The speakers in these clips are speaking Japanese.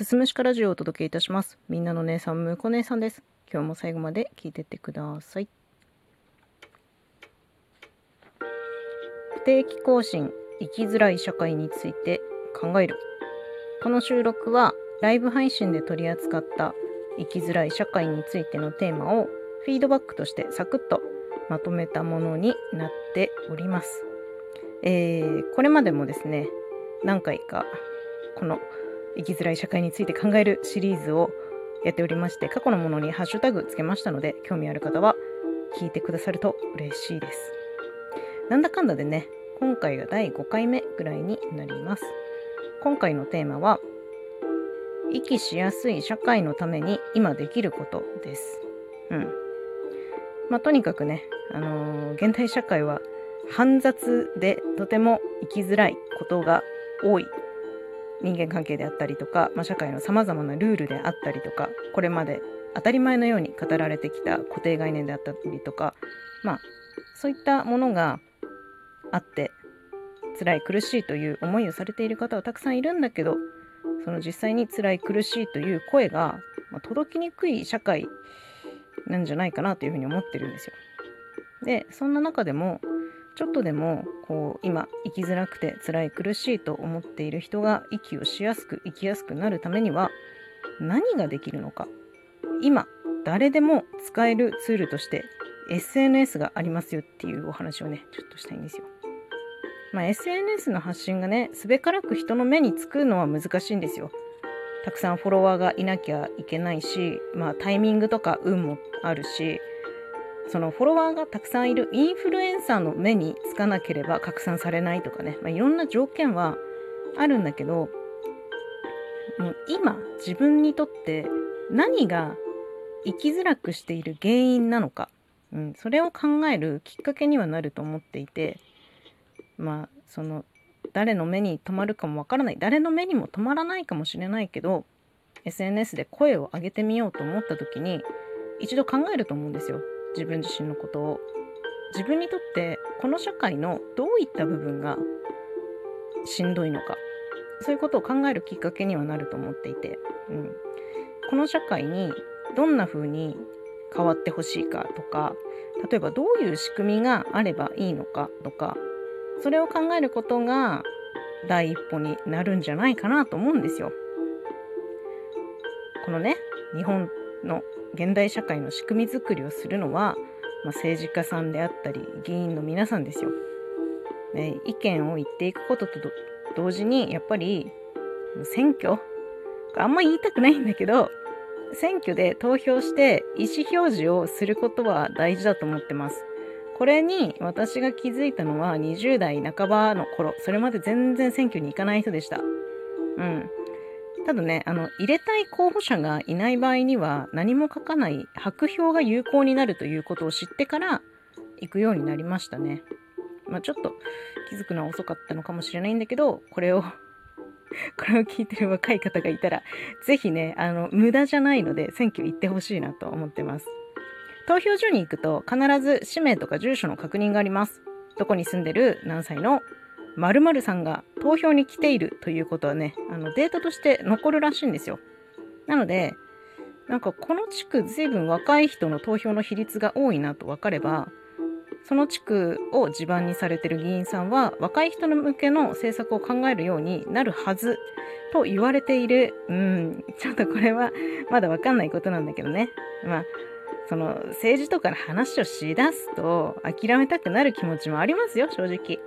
すすむしかラジオをお届けいたします。みんなの姉さん、むこ姉さんです。今日も最後まで聞いてってください。不定期更新、生きづらい社会について考える。この収録はライブ配信で取り扱った生きづらい社会についてのテーマをフィードバックとしてサクッとまとめたものになっております。えー、これまでもですね、何回かこの生きづらい社会について考えるシリーズをやっておりまして過去のものにハッシュタグつけましたので興味ある方は聞いてくださると嬉しいです。なんだかんだでね今回が第5回目ぐらいになります。今回のテーマは息しやすい社会のために今できることです。うん。まあとにかくねあのー現代社会は煩雑でとても生きづらいことが多い。人間関係であったりとか、まあ、社会のさまざまなルールであったりとかこれまで当たり前のように語られてきた固定概念であったりとかまあそういったものがあって辛い苦しいという思いをされている方はたくさんいるんだけどその実際に辛い苦しいという声が、ま、届きにくい社会なんじゃないかなというふうに思ってるんですよ。でそんな中でもちょっとでもこう今生きづらくて辛い苦しいと思っている人が息をしやすく生きやすくなるためには何ができるのか今誰でも使えるツールとして SNS がありますよっていうお話をねちょっとしたいんですよ。まあ、SNS の発信がねすべからく人の目につくのは難しいんですよ。たくさんフォロワーがいなきゃいけないし、まあ、タイミングとか運もあるしそのフォロワーがたくさんいるインフルエンサーの目につかなければ拡散されないとかね、まあ、いろんな条件はあるんだけどもう今自分にとって何が生きづらくしている原因なのか、うん、それを考えるきっかけにはなると思っていてまあその誰の目に留まるかもわからない。誰の目にも留まらないかもしれないけど SNS で声を上げてみようと思った時に一度考えると思うんですよ。自分自身のことを自分にとってこの社会のどういった部分がしんどいのかそういうことを考えるきっかけにはなると思っていて、うん、この社会にどんな風に変わってほしいかとか例えばどういう仕組みがあればいいのかとかそれを考えることが第一歩になるんじゃないかなと思うんですよ。このね日本の現代社会の仕組み作りをするのは、まあ、政治家さんであったり議員の皆さんですよ。ね、意見を言っていくことと同時にやっぱり選挙あんま言いたくないんだけど選挙で投票して意思表示をすることは大事だと思ってます。これに私が気づいたのは20代半ばの頃それまで全然選挙に行かない人でした。うん。ただね、あの、入れたい候補者がいない場合には何も書かない白票が有効になるということを知ってから行くようになりましたね。まあちょっと気づくのは遅かったのかもしれないんだけど、これを これを聞いてる若い方がいたら、ぜひね、あの、無駄じゃないので選挙行ってほしいなと思ってます。投票所に行くと必ず氏名とか住所の確認があります。どこに住んでる何歳の〇〇さんが投票に来ているということはね、あのデータとして残るらしいんですよ。なので、なんかこの地区随分若い人の投票の比率が多いなと分かれば、その地区を地盤にされてる議員さんは若い人の向けの政策を考えるようになるはずと言われている。うん、ちょっとこれはまだ分かんないことなんだけどね。まあ、その政治とかの話をしだすと諦めたくなる気持ちもありますよ、正直。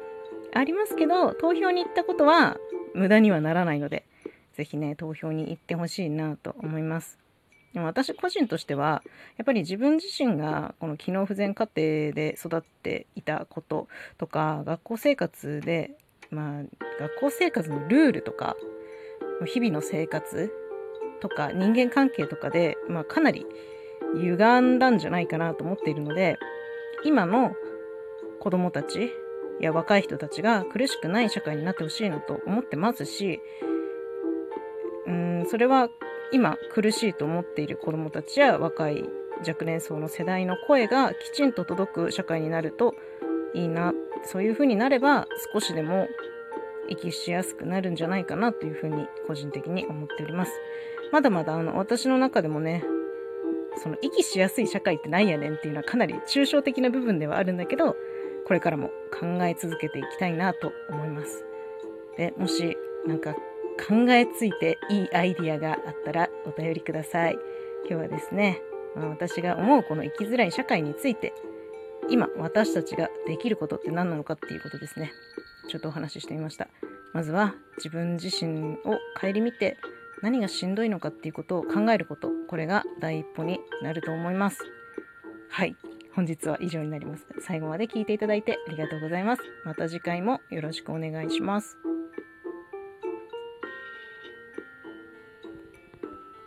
ありますけど、投票に行ったことは無駄にはならないので、ぜひね、投票に行ってほしいなと思います。でも私個人としては、やっぱり自分自身がこの機能不全家庭で育っていたこととか、学校生活で、まあ、学校生活のルールとか、日々の生活とか人間関係とかで、まあ、かなり歪んだんじゃないかなと思っているので、今の子供たちや若い人たちが苦しくない社会になってほしいなと思ってますし、うん、それは今苦しいと思っている子どもたちや若い若年層の世代の声がきちんと届く社会になるといいなそういう風になれば少しでも息しやすくなるんじゃないかなというふうに個人的に思っております。まだまだあの私の中でもねその息しやすい社会ってなんやねんっていうのはかなり抽象的な部分ではあるんだけどこれからも考え続けていきたいなと思います。でもしなんか考えついていいアイディアがあったらお便りください。今日はですね、まあ、私が思うこの生きづらい社会について今私たちができることって何なのかっていうことですね。ちょっとお話ししてみました。まずは自分自身を顧みて何がしんどいのかっていうことを考えること、これが第一歩になると思います。はい。本日は以上になります。最後まで聞いていただいてありがとうございます。また次回もよろしくお願いします。